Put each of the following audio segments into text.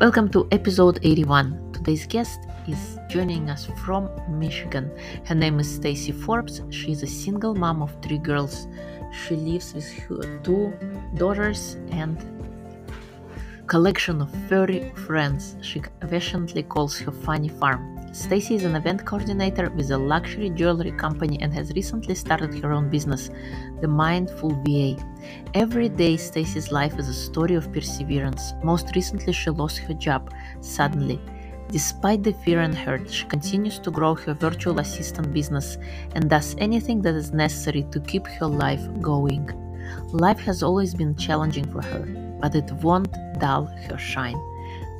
Welcome to episode 81. Today's guest is joining us from Michigan. Her name is Stacey Forbes. She is a single mom of three girls. She lives with her two daughters and collection of furry friends. She affectionately calls her funny farm. Stacey is an event coordinator with a luxury jewelry company and has recently started her own business, the Mindful VA. Every day, Stacey's life is a story of perseverance. Most recently, she lost her job suddenly. Despite the fear and hurt, she continues to grow her virtual assistant business and does anything that is necessary to keep her life going. Life has always been challenging for her, but it won't dull her shine.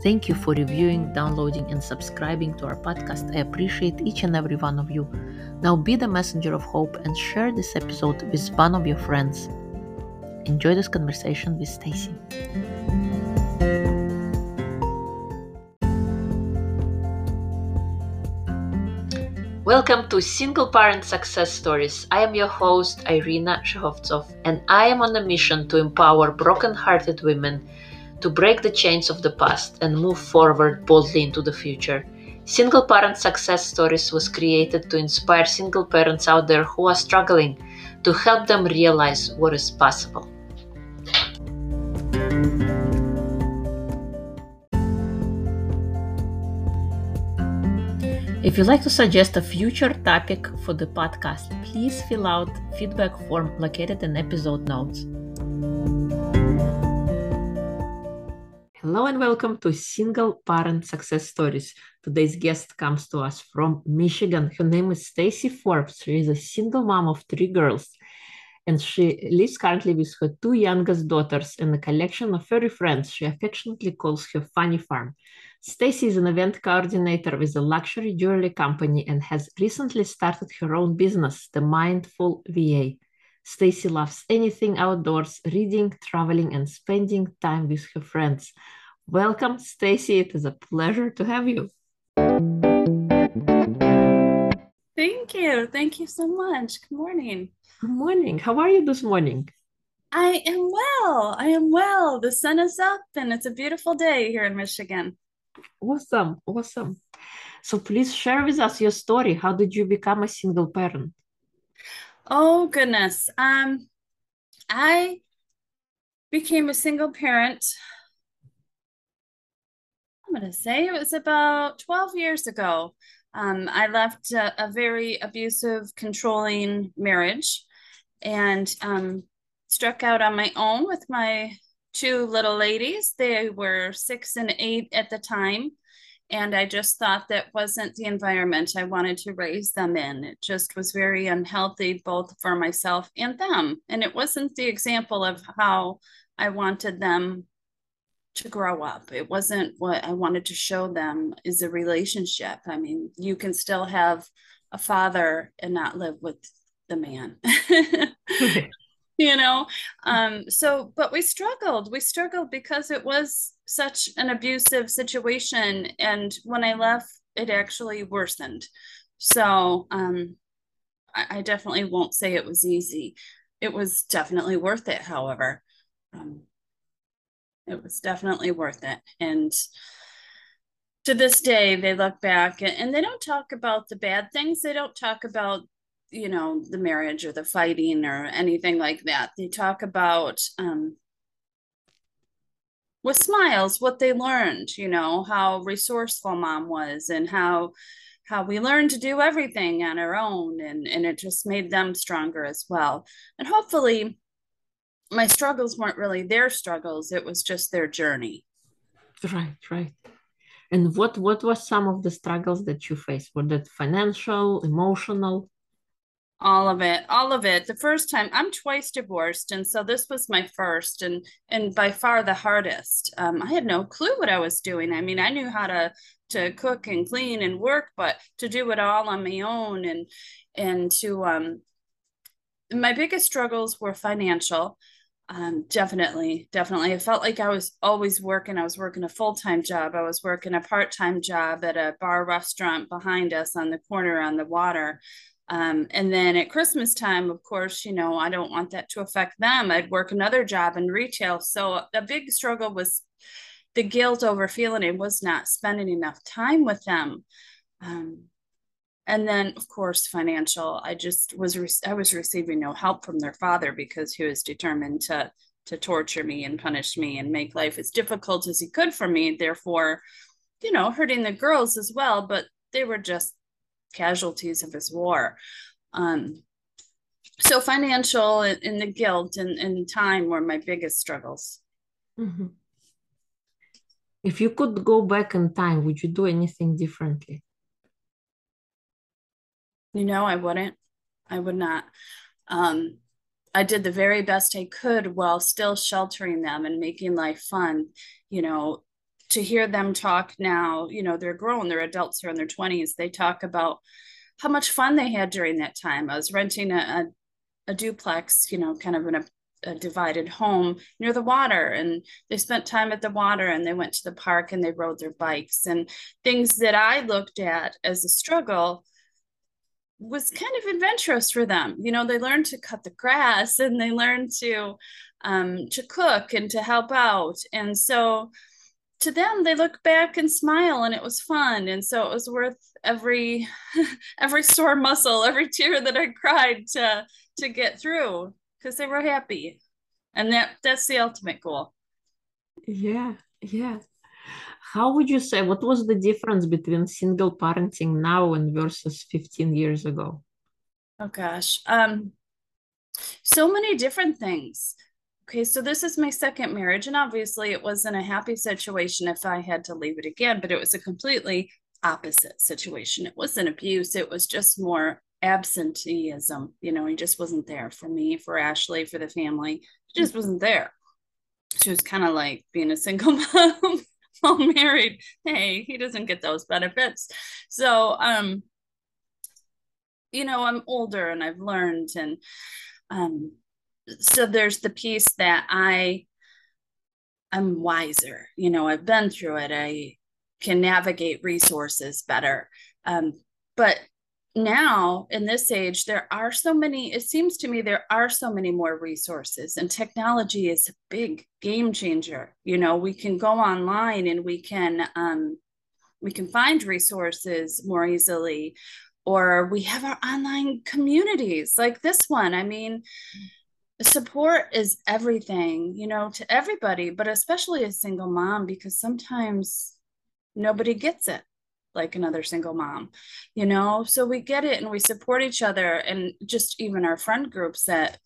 Thank you for reviewing, downloading, and subscribing to our podcast. I appreciate each and every one of you. Now be the messenger of hope and share this episode with one of your friends. Enjoy this conversation with Stacey. Welcome to Single Parent Success Stories. I am your host, Irina Shehovsov, and I am on a mission to empower broken-hearted women to break the chains of the past and move forward boldly into the future. Single Parent Success Stories was created to inspire single parents out there who are struggling to help them realize what is possible. If you'd like to suggest a future topic for the podcast, please fill out feedback form located in episode notes. Hello and welcome to Single Parent Success Stories. Today's guest comes to us from Michigan. Her name is Stacey Forbes. She is a single mom of three girls, and she lives currently with her two youngest daughters and a collection of furry friends she affectionately calls her Funny Farm. Stacey is an event coordinator with a luxury jewelry company and has recently started her own business, the Mindful VA. Stacey loves anything outdoors, reading, traveling, and spending time with her friends. Welcome, Stacey. It is a pleasure to have you. Thank you. Thank you so much. Good morning. Good morning. How are you this morning? I am well. I am well. The sun is up and it's a beautiful day here in Michigan. Awesome. Awesome. So please share with us your story. How did you become a single parent? Oh goodness. Um I became a single parent I'm going to say it was about 12 years ago. Um, I left a, a, very abusive, controlling marriage and um, struck out on my own with my two little ladies. They were six and eight at the time. And I just thought that wasn't the environment I wanted to raise them in. It just was very unhealthy, both for myself and them. And it wasn't the example of how I wanted them to grow up. It wasn't what I wanted to show them is a relationship. I mean, you can still have a father and not live with the man. you know um so but we struggled we struggled because it was such an abusive situation and when i left it actually worsened. So um I, I definitely won't say it was easy. It was definitely worth it however. Um, it was definitely worth it. And to this day they look back and they don't talk about the bad things. They don't talk about you know the marriage or the fighting or anything like that. They talk about um, with smiles what they learned you know how resourceful mom was and how how we learned to do everything on our own and and it just made them stronger as well. And hopefully my struggles weren't really their struggles it was just their journey. Right right. And what what was some of the struggles that you faced? Were that financial emotional all of it all of it the first time i'm twice divorced and so this was my first and and by far the hardest um, i had no clue what i was doing i mean i knew how to to cook and clean and work but to do it all on my own and and to um my biggest struggles were financial um, definitely, definitely. I felt like I was always working. I was working a full time job. I was working a part time job at a bar restaurant behind us on the corner on the water. Um, and then at Christmas time, of course, you know, I don't want that to affect them. I'd work another job in retail. So a big struggle was the guilt over feeling I was not spending enough time with them. Um, and then of course financial i just was re- i was receiving no help from their father because he was determined to to torture me and punish me and make life as difficult as he could for me therefore you know hurting the girls as well but they were just casualties of his war um so financial and, the guilt and, and time were my biggest struggles mm-hmm. if you could go back in time would you do anything differently you know i wouldn't i would not um I did the very best I could while still sheltering them and making life fun. You know, to hear them talk now, you know, they're grown, they're adults, they're in their 20s. They talk about how much fun they had during that time. I was renting a, a, a duplex, you know, kind of in a, a divided home near the water and they spent time at the water and they went to the park and they rode their bikes and things that I looked at as a struggle was kind of adventurous for them. You know, they learned to cut the grass and they learned to um, to cook and to help out. And so to them, they look back and smile and it was fun. And so it was worth every every sore muscle, every tear that I cried to to get through because they were happy. And that that's the ultimate goal. Yeah, yeah how would you say what was the difference between single parenting now and versus 15 years ago oh gosh um so many different things okay so this is my second marriage and obviously it wasn't a happy situation if i had to leave it again but it was a completely opposite situation. It wasn't abuse it was just more absenteeism you know he just wasn't there for me for ashley for the family. He just wasn't there. She was kind of like being a single mom while married, hey, he doesn't get those benefits. So, um, you know, I'm older and I've learned, and um, so there's the piece that I, I'm wiser. You know, I've been through it. I can navigate resources better. Um, but now in this age there are so many it seems to me there are so many more resources and technology is a big game changer you know we can go online and we can um, we can find resources more easily or we have our online communities like this one i mean support is everything you know to everybody but especially a single mom because sometimes nobody gets it like another single mom you know? So we get it and we support each other and just even our friend groups that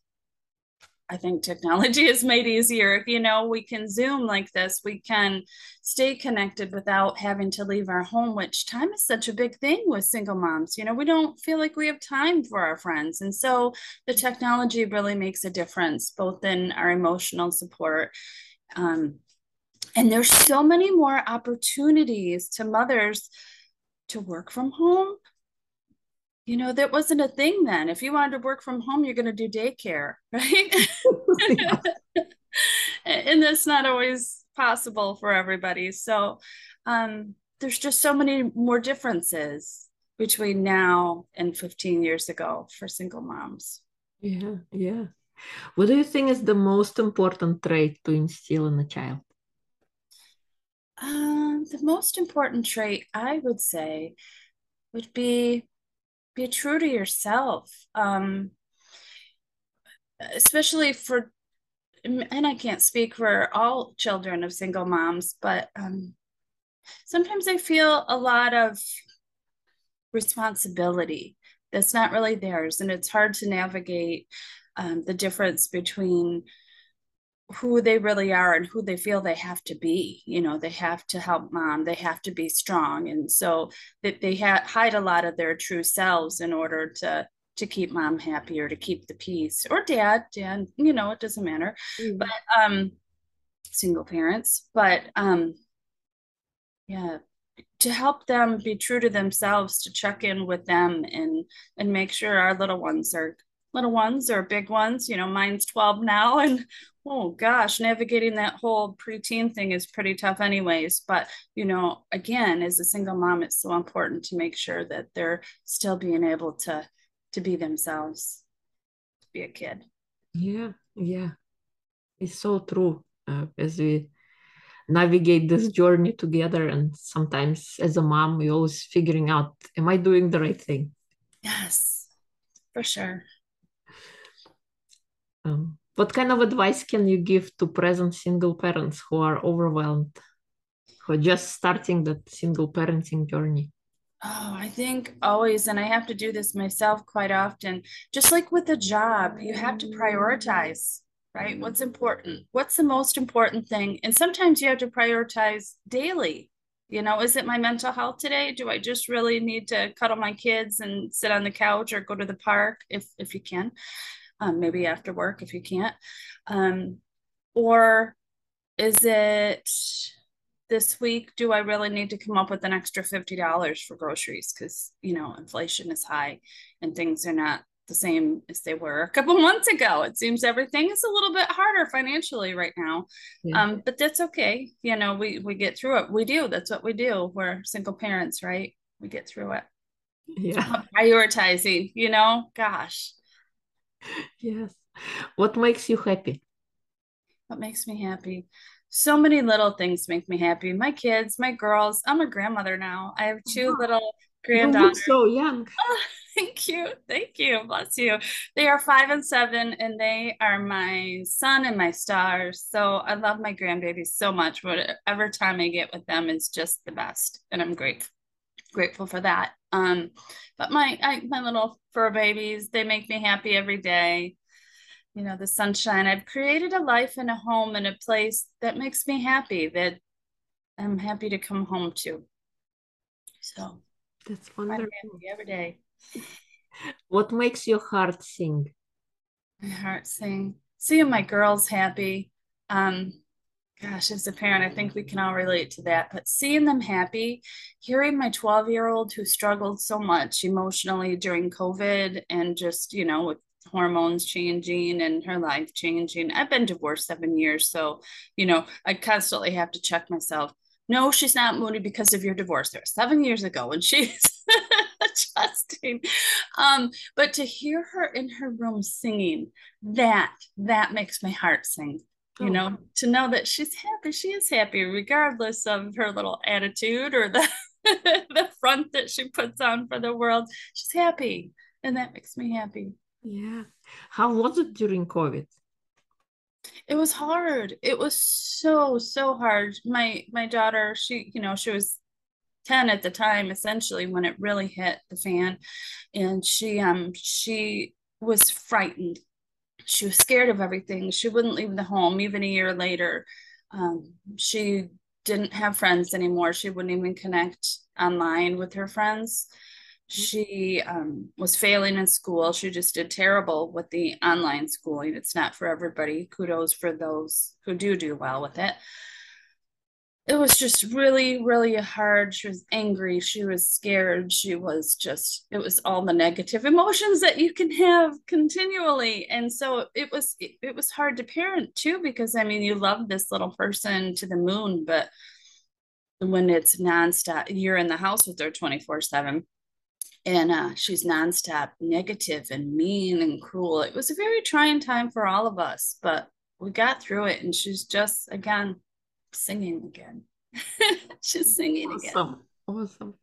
I think technology has made easier. If you know, we can Zoom like this. We can stay connected without having to leave our home, which time is such a big thing with single moms. You know, we don't feel like we have time for our friends. And so the technology really makes a difference, both in our emotional support um, and there's so many more opportunities to mothers to work from home. You know, that wasn't a thing then. If you wanted to work from home, you're going to do daycare, right? and that's not always possible for everybody. So um, there's just so many more differences between now and 15 years ago for single moms. Yeah, yeah. What do you think is the most important trait to instill in a child? Um, the most important trait I would say would be be true to yourself. Um, especially for and I can't speak for all children of single moms, but um, sometimes I feel a lot of responsibility that's not really theirs, and it's hard to navigate um, the difference between who they really are and who they feel they have to be you know they have to help mom they have to be strong. And so that they ha- hide a lot of their true selves in order to to keep mom happy or to keep the peace. Or dad dad you know it doesn't matter. Mm-hmm. but um single parents. But um yeah to help them be true to themselves to check in with them and and make sure our little ones are little ones or big ones you know mine's 12 now and oh gosh, navigating that whole preteen thing is pretty tough, anyways. But, you know, again, as a single mom, it's so important to make sure that they're still being able to to be themselves, to be a kid. Yeah, yeah. It's so true. Uh, as we navigate this journey together. And sometimes, as a mom, we're always figuring out, am I doing the right thing? Yes, for sure. Um, what kind of advice can you give to present single parents who are overwhelmed, who are just starting that single parenting journey? Oh, I think always, and I have to do this myself quite often, just like with a job, you have to prioritize, right? What's important? What's the most important thing? And sometimes you have to prioritize daily. You know, is it my mental health today? Do I just really need to cuddle my kids and sit on the couch or go to the park if if you can? Um, maybe after work if you can't. Um, or is it this week do i really need to come up with an extra $50 for groceries? Because you know inflation is high and things are not the same as they were a couple months ago. It seems everything is a little bit harder financially right now. Yeah. um, but that's okay. You know we we get through it. We do. That's what we do. We're single parents right? We get through it. Yeah. Prioritizing you know? Gosh yes what makes you happy what makes me happy so many little things make me happy. My kids, my girls. I'm a grandmother now. I have two oh, little oh, granddaughters. so young. Oh, thank you. Thank you. Bless you. They are five and seven, and they are my sun and my stars. So I love my grandbabies so much. Whatever time I get with them is just the best. And I'm grateful grateful for that. Um, but my I, my little fur babies, they make me happy every day. You know the sunshine. I've created a life and a home and a place that makes me happy that i'm happy to come home to. So that's wonderful. every day. What makes your heart sing? My heart sing seeing my girls happy. Um gosh as a parent i think we can all relate to that but seeing them happy hearing my 12 year old who struggled so much emotionally during covid and just you know with hormones changing and her life changing. I've been divorced seven years. So, you know, I constantly have to check myself. No, she's not moody because of your divorce. There seven years ago and she's adjusting. Um, but to hear her in her room singing, that that makes my heart sing. You oh. know, to know that she's happy, she is happy, regardless of her little attitude or the the front that she puts on for the world. She's happy. And that makes me happy. Yeah. How was it during COVID? It was hard. It was so so hard. My my daughter, she you know she was 10 at the time essentially when it really hit the fan and she um she was frightened she was scared of everything she wouldn't leave the home even a year later um, she didn't have friends anymore she wouldn't even connect online with her friends she um, was failing in school. She just did terrible with the online schooling. It's not for everybody. Kudos for those who do do well with it. It was just really, really hard. She was angry. She was scared. She was just, it was all the negative emotions that you can have continually. And so it was, it, it was hard to parent too, because I mean, you love this little person to the moon, but when it's nonstop, you're in the house with her 24 7 and uh, she's nonstop negative and mean and cruel. It was a very trying time for all of us, but we got through it. And she's just again singing again. she's singing awesome. again. Awesome.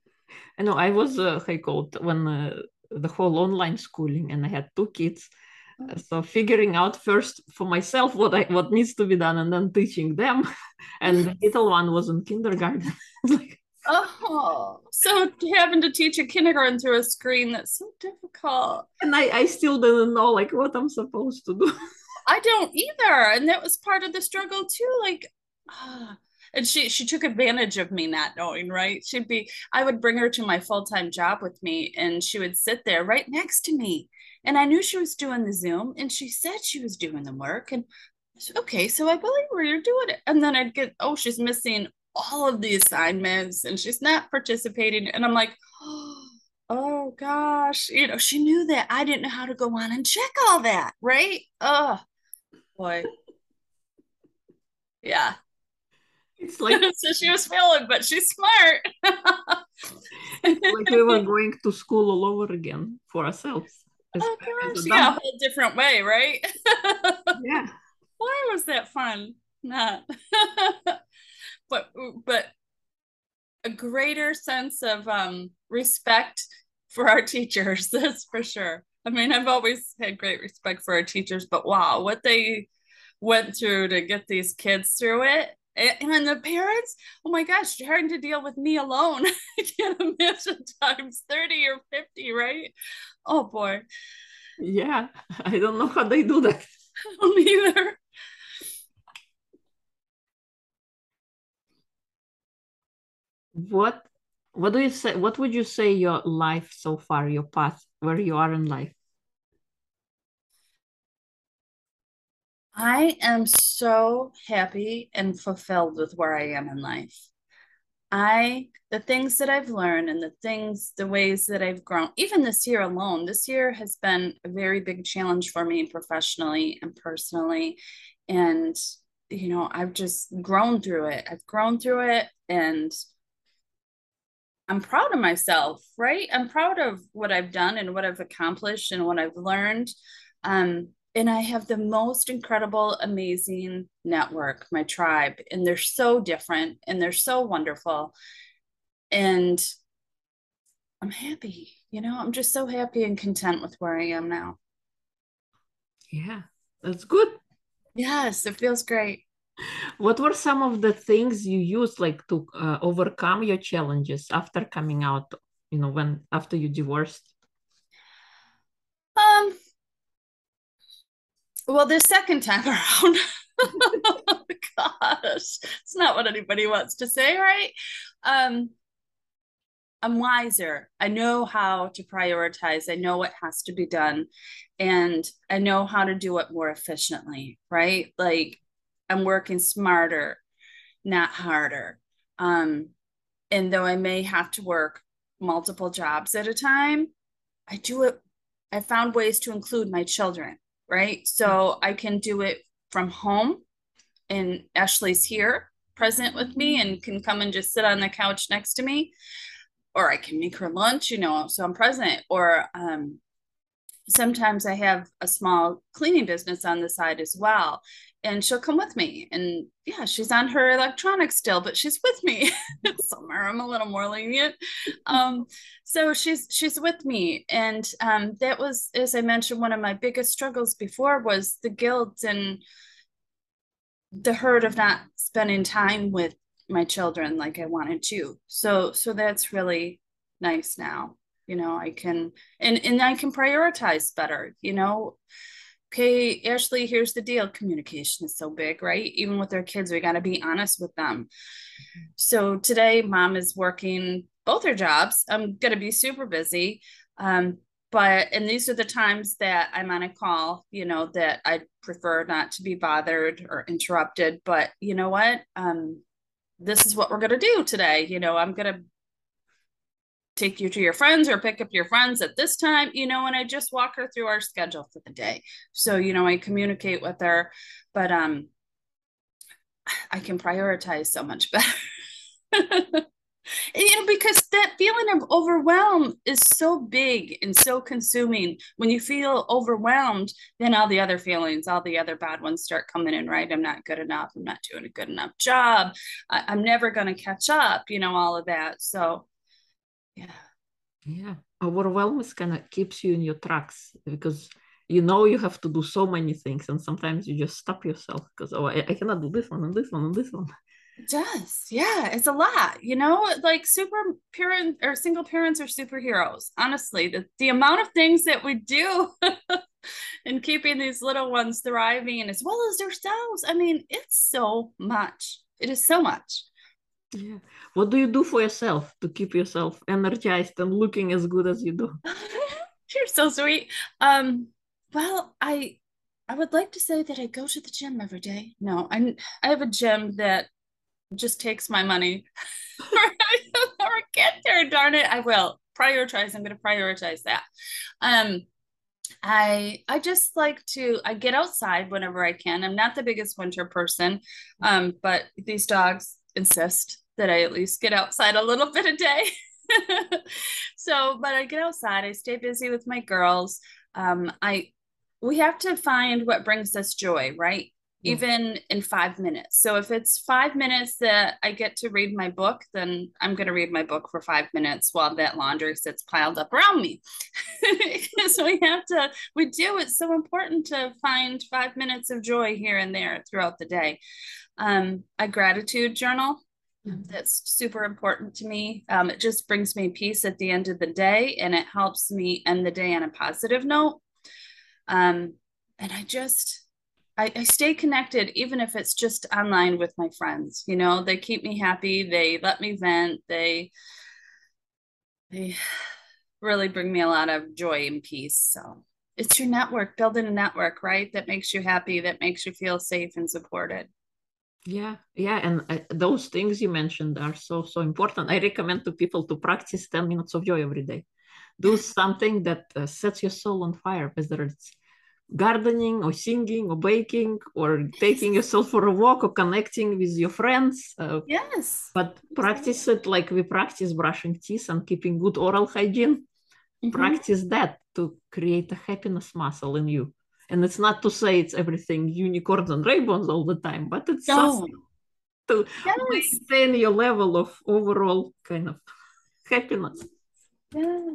I know I was uh, I called when uh, the whole online schooling, and I had two kids. Oh. So figuring out first for myself what I what needs to be done, and then teaching them. and the little one was in kindergarten. like Oh, so having to teach a kindergarten through a screen that's so difficult. And I, I still didn't know like what I'm supposed to do. I don't either. And that was part of the struggle too. Like, ah. and she she took advantage of me not knowing, right? She'd be I would bring her to my full-time job with me and she would sit there right next to me. And I knew she was doing the Zoom and she said she was doing the work. And said, okay, so I believe her, you're doing it. And then I'd get, oh, she's missing all of the assignments and she's not participating. And I'm like, oh gosh, you know, she knew that I didn't know how to go on and check all that, right? Oh boy. Yeah. It's like so she was failing, but she's smart. like we were going to school all over again for ourselves. oh gosh, yeah, a whole different way, right? yeah. Why was that fun? Not. but but a greater sense of um, respect for our teachers. That's for sure. I mean, I've always had great respect for our teachers, but wow, what they went through to get these kids through it. And the parents, oh my gosh, trying to deal with me alone. I can't imagine times 30 or 50, right? Oh boy. Yeah, I don't know how they do that. I don't either. What what do you say what would you say your life so far, your path, where you are in life? I am so happy and fulfilled with where I am in life. I, the things that I've learned and the things, the ways that I've grown, even this year alone, this year has been a very big challenge for me professionally and personally. And, you know, I've just grown through it. I've grown through it and I'm proud of myself, right? I'm proud of what I've done and what I've accomplished and what I've learned. Um, and I have the most incredible, amazing network, my tribe, and they're so different and they're so wonderful. And I'm happy, you know, I'm just so happy and content with where I am now. Yeah, that's good. Yes, it feels great. What were some of the things you used like to uh, overcome your challenges after coming out, you know, when after you divorced? Um, well, the second time around, gosh, it's not what anybody wants to say, right? Um, I'm wiser. I know how to prioritize. I know what has to be done, and I know how to do it more efficiently, right? Like I'm working smarter, not harder. Um, and though I may have to work multiple jobs at a time, I do it. I found ways to include my children right? So I can do it from home, and Ashley's here present with me and can come and just sit on the couch next to me, or I can make her lunch, you know, so I'm present. Or um, sometimes I have a small cleaning business on the side as well and she'll come with me. And yeah, she's on her electronics still, but she's with me. Somewhere I'm a little more lenient. Um, so she's she's with me. And um, that was, as I mentioned, one of my biggest struggles before was the guilt and the hurt of not spending time with my children like I wanted to. So so that's really nice now. You know, I can and and I can prioritize better, you know okay, Ashley, here's the deal. Communication is so big, right? Even with our kids, we got to be honest with them. So today, mom is working both her jobs. I'm going to be super busy. Um, but, and these are the times that I'm on a call, you know, that I prefer not to be bothered or interrupted. But you know what? Um, this is what we're going to do today. You know, I'm going to take you to your friends or pick up your friends at this time, you know, and I just walk her through our schedule for the day. So, you know, I communicate with her, but um I can prioritize so much better. you know, because that feeling of overwhelm is so big and so consuming. When you feel overwhelmed, then all the other feelings, all the other bad ones start coming in, right? I'm not good enough. I'm not doing a good enough job. I- I'm never going to catch up, you know, all of that. So yeah. Yeah. Overwhelm kind of keeps you in your tracks because you know you have to do so many things and sometimes you just stop yourself because oh I, I cannot do this one and this one and this one. It does. Yeah it's a lot you know? Like super parent or single parents are superheroes honestly. The, the amount of things that we do in keeping these little ones thriving and as well as themselves i mean it's so much. It is so much yeah. What do you do for yourself to keep yourself energized and looking as good as you do? You're so sweet. Um, well, I I would like to say that I go to the gym every day. No, I'm I have a gym that just takes my money. I'll get there, darn it. I will prioritize. I'm gonna prioritize that. Um I I just like to I get outside whenever I can. I'm not the biggest winter person, um, but these dogs insist that I at least get outside a little bit a day. so, but I get outside, I stay busy with my girls. Um, I we have to find what brings us joy, right? yeah. even in five minutes. So if it's five minutes that I get to read my book, then I'm going to read my book for five minutes while that laundry sits piled up around me. because we have to, we do, it's so important to find five minutes of joy here and there throughout the day. Um, a gratitude journal. Mm-hmm. That's super important to me. Um, it just brings me peace at the end of the day and it helps me end the day on a positive note. Um, and I just, I, I stay connected even if it's just online with my friends you know they keep me happy they let me vent they they really bring me a lot of joy and peace so it's your network building a network right that makes you happy that makes you feel safe and supported yeah yeah and uh, those things you mentioned are so so important i recommend to people to practice 10 minutes of joy every day do something that uh, sets your soul on fire whether it's gardening or singing or baking or taking yourself for a walk or connecting with your friends. Uh, yes. But practice it like we practice brushing teeth and keeping good oral hygiene. Mm-hmm. Practice that to create a happiness muscle in you. And it's not to say it's everything unicorns and rainbows all the time, but it's no. to yes. maintain your level of overall kind of happiness. Yeah.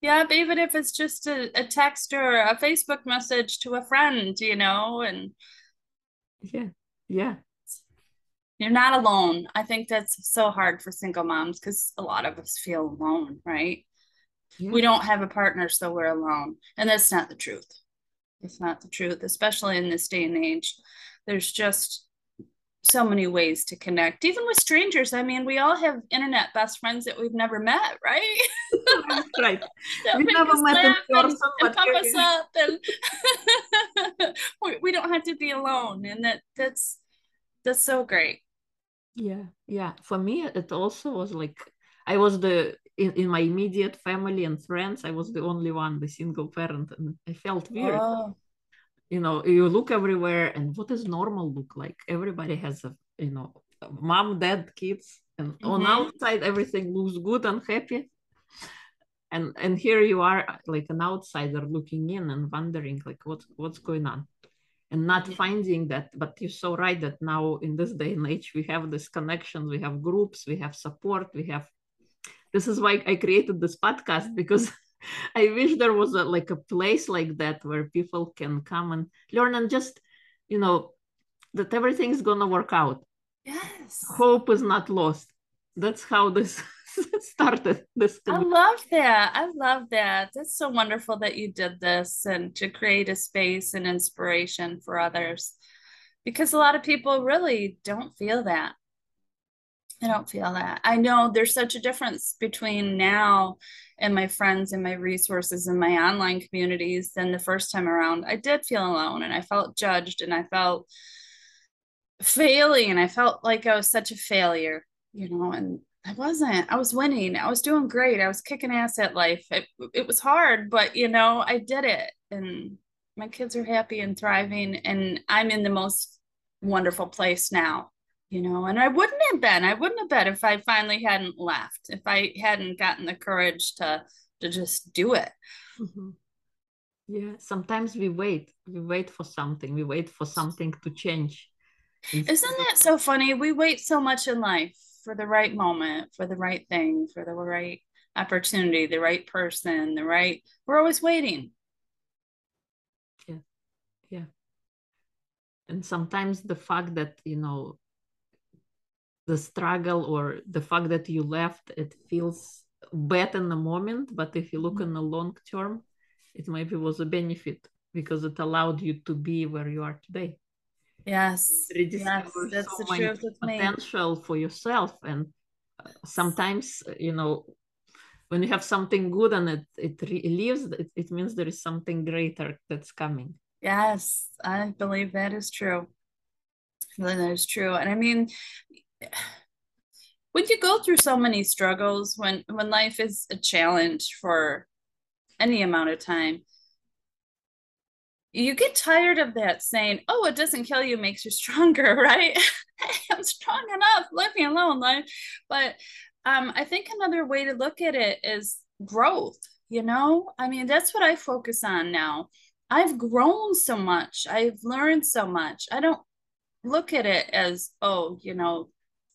Yep, even if it's just a, a text or a Facebook message to a friend, you know, and yeah, yeah. You're not alone. I think that's so hard for single moms because a lot of us feel alone, right? Yeah. We don't have a partner, so we're alone. And that's not the truth. It's not the truth, especially in this day and age. There's just so many ways to connect, even with strangers. I mean, we all have internet best friends that we've never met, right? right. we never met in person, and, us up, and we, we don't have to be alone, and that that's that's so great. Yeah, yeah. For me, it also was like I was the in, in my immediate family and friends. I was the only one, the single parent, and I felt weird. Oh you know you look everywhere and what does normal look like everybody has a you know mom dad kids and mm-hmm. on outside everything looks good and happy and and here you are like an outsider looking in and wondering like what's what's going on and not yeah. finding that but you're so right that now in this day and age we have this connection we have groups we have support we have this is why i created this podcast because I wish there was a like a place like that where people can come and learn and just, you know, that everything's gonna work out. Yes. Hope is not lost. That's how this started. This I love that. I love that. That's so wonderful that you did this and to create a space and inspiration for others. Because a lot of people really don't feel that. I don't feel that. I know there's such a difference between now and my friends and my resources and my online communities than the first time around. I did feel alone and I felt judged and I felt failing and I felt like I was such a failure, you know, and I wasn't. I was winning. I was doing great. I was kicking ass at life. It, it was hard, but you know, I did it and my kids are happy and thriving and I'm in the most wonderful place now you know and i wouldn't have been i wouldn't have been if i finally hadn't left if i hadn't gotten the courage to to just do it. Mm-hmm. yeah sometimes we wait we wait for something we wait for something to change. Isn't that so funny? We wait so much in life for the right moment for the right thing for the right opportunity the right person the right we're always waiting. Yeah yeah. And sometimes the fact that you know the struggle or the fact that you left it feels bad in the moment but if you look mm-hmm. in the long term it maybe was a benefit because it allowed you to be where you are today. Yes, yes that's so the truth potential me. for yourself and uh, sometimes you know when you have something good and it it leaves it, it means there is something greater that's coming. Yes i believe that is true. That is true. And i mean when you go through so many struggles when when life is a challenge for any amount of time you get tired of that saying oh it doesn't kill you makes you stronger right i'm strong enough leave me alone life but um, i think another way to look at it is growth you know i mean that's what i focus on now I've grown so much. I've learned so much. I don't look at it as, oh, you know,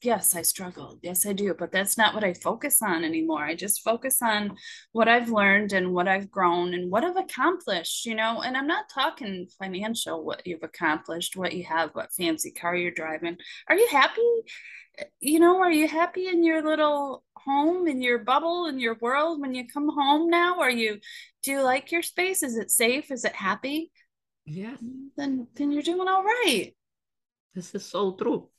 yes, I struggled. Yes, I do. But that's not what I focus on anymore. I just focus on what I've learned and what I've grown and what I've accomplished, you know. And I'm not talking financial, what you've accomplished, what you have, what fancy car you're driving. Are you happy? Eh, you know, are you happy in your little home, in your bubble, in your world when you come home now? Are you, do you like your space? Is it safe? Is it happy? Yes. Then, then you're doing all right. This is so true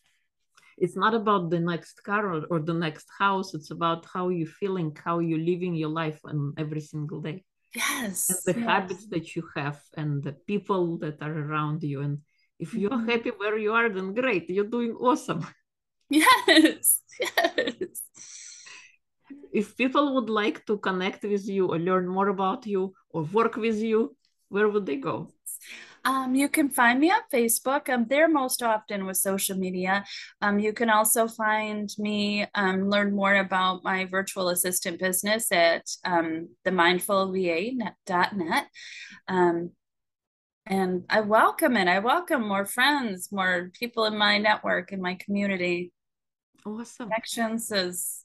it's not about the next car or, or, the next house. It's about how you're feeling how you're living your life on every single day. Yes and the yes. habits that you have and the people that are around you. And if you're mm-hmm. happy where you are then great. You're doing awesome. Yes yes. If people would like to connect with you or learn more about you or work with you where would they go um, you can find me on Facebook. I'm there most often with social media. Um, you can also find me, um, learn more about my virtual assistant business at um, themindfulva.net. Um, and I welcome it. I welcome more friends, more people in my network, in my community. Awesome. Connections is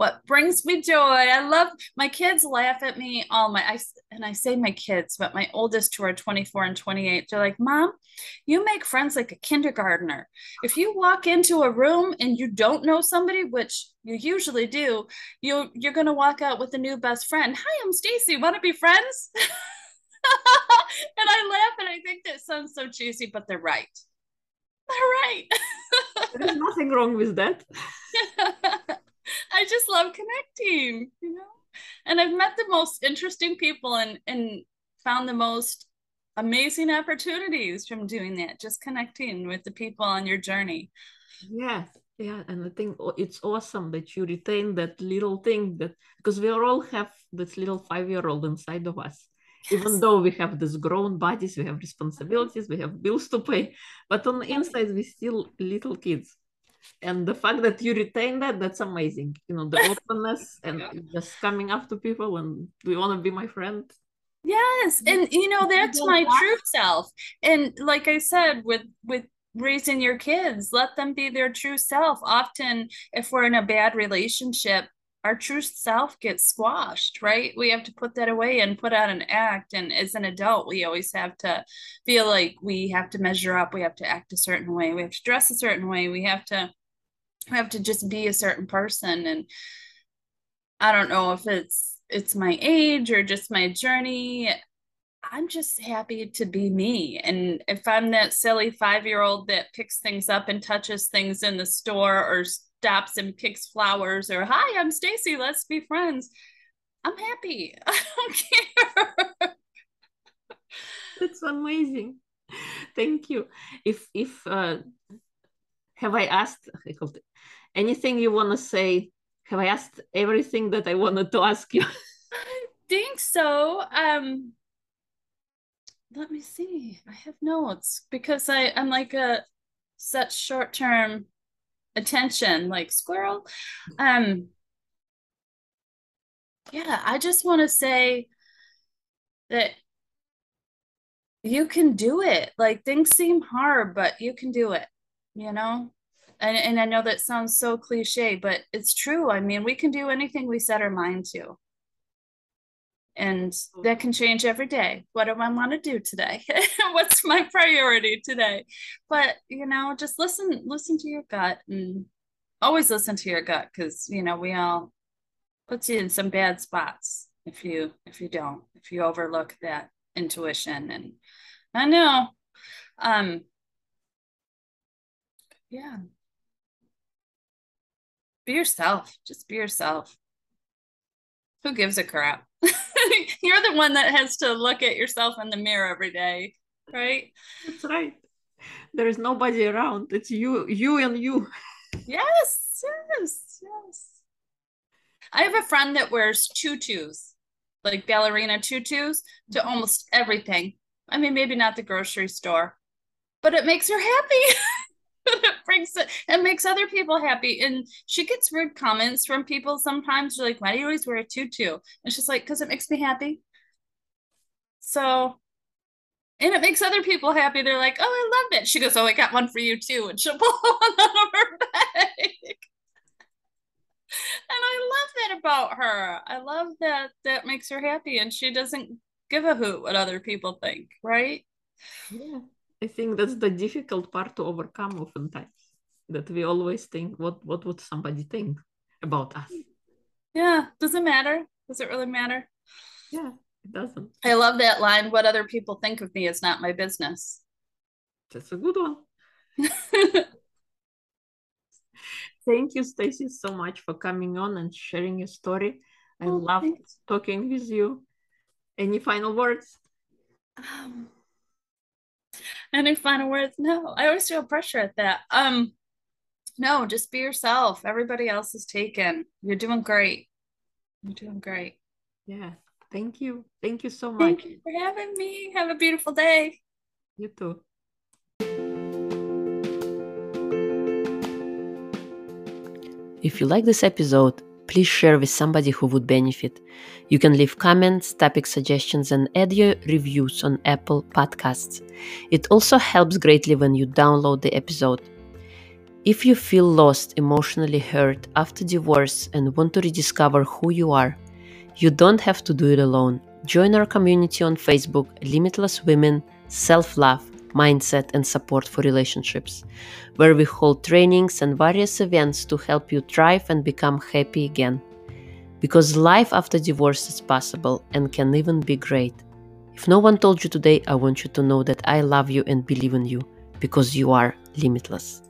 what brings me joy. I love my kids laugh at me all my I and I say my kids, but my oldest two are 24 and 28. They're like, "Mom, you make friends like a kindergartner. If you walk into a room and you don't know somebody, which you usually do, you you're going to walk out with a new best friend. Hi, I'm Stacey. Want to be friends?" and I laugh and I think that sounds so cheesy, but they're right. They're right. There's nothing wrong with that. I just love connecting, you know. And I've met the most interesting people and and found the most amazing opportunities from doing that, just connecting with the people on your journey. Yes, yeah, and I think oh, it's awesome that you retain that little thing that because we all have this little five-year-old inside of us. Yes. Even though we have these grown bodies, we have responsibilities, we have bills to pay, but on the inside we still little kids and the fact that you retain that that's amazing. You know the openness and yeah. just coming up to people and do you want to be my friend. Yes and you know that's my true self. And like i said with with raising your kids let them be their true self. Often if we're in a bad relationship our true self gets squashed, right? We have to put that away and put out an act. And as an adult, we always have to feel like we have to measure up. We have to act a certain way. We have to dress a certain way. We have to we have to just be a certain person. And I don't know if it's it's my age or just my journey. I'm just happy to be me. And if I'm that silly five year old that picks things up and touches things in the store or stops and picks flowers or hi i'm stacey let's be friends. I'm happy. I don't care. That's amazing. Thank you. If if uh have i asked anything you want to say? Have i asked everything that i wanted to ask you? I think so. Um let me see. I have notes because i i'm like a such short term attention like squirrel. Um yeah i just want to say that you can do it. Like things seem hard but you can do it you know? And, and i know that sounds so cliche but it's true. I mean we can do anything we set our mind to and that can change every day. What do i want to do today? What's my priority today? But you know just listen listen to your gut and always listen to your gut because you know we all puts you in some bad spots if you if you don't if you overlook that intuition. And i know um yeah. Be yourself. Just be yourself. Who gives a crap you're the one that has to look at yourself in the mirror every day, right? That's right. There is nobody around. It's you, you and you. Yes, yes, yes. I have a friend that wears tutus, like ballerina tutus, to mm-hmm. almost everything. I mean, maybe not the grocery store, but it makes her happy. it brings it it makes other people happy and she gets rude comments from people sometimes They're like why do you always wear a tutu and she's like because it makes me happy so and it makes other people happy. They're like, "Oh, I love it." She goes, "Oh, I got one for you too," and she'll pull one out of her bag. and I love that about her. I love that that makes her happy, and she doesn't give a hoot what other people think, right? Yeah, I think that's the difficult part to overcome oftentimes. That we always think, what what would somebody think about us? Yeah, does it matter? Does it really matter? Yeah, it doesn't. I love that line. What other people think of me is not my business. That's a good one. Thank you, Stacey, so much for coming on and sharing your story. I oh, love talking with you. Any final words? Um, any final words? No, I always feel pressure at that. Um, no, just be yourself. Everybody else is taken. You're doing great. You're doing great. Yeah. Thank you. Thank you so much. Thank you for having me. Have a beautiful day. You too. If you like this episode, please share with somebody who would benefit. You can leave comments, topic suggestions, and add your reviews on Apple Podcasts. It also helps greatly when you download the episode. If you feel lost, emotionally hurt after divorce, and want to rediscover who you are, you don't have to do it alone. Join our community on Facebook, Limitless Women, Self Love, Mindset, and Support for Relationships, where we hold trainings and various events to help you thrive and become happy again. Because life after divorce is possible and can even be great. If no one told you today, I want you to know that I love you and believe in you because you are limitless.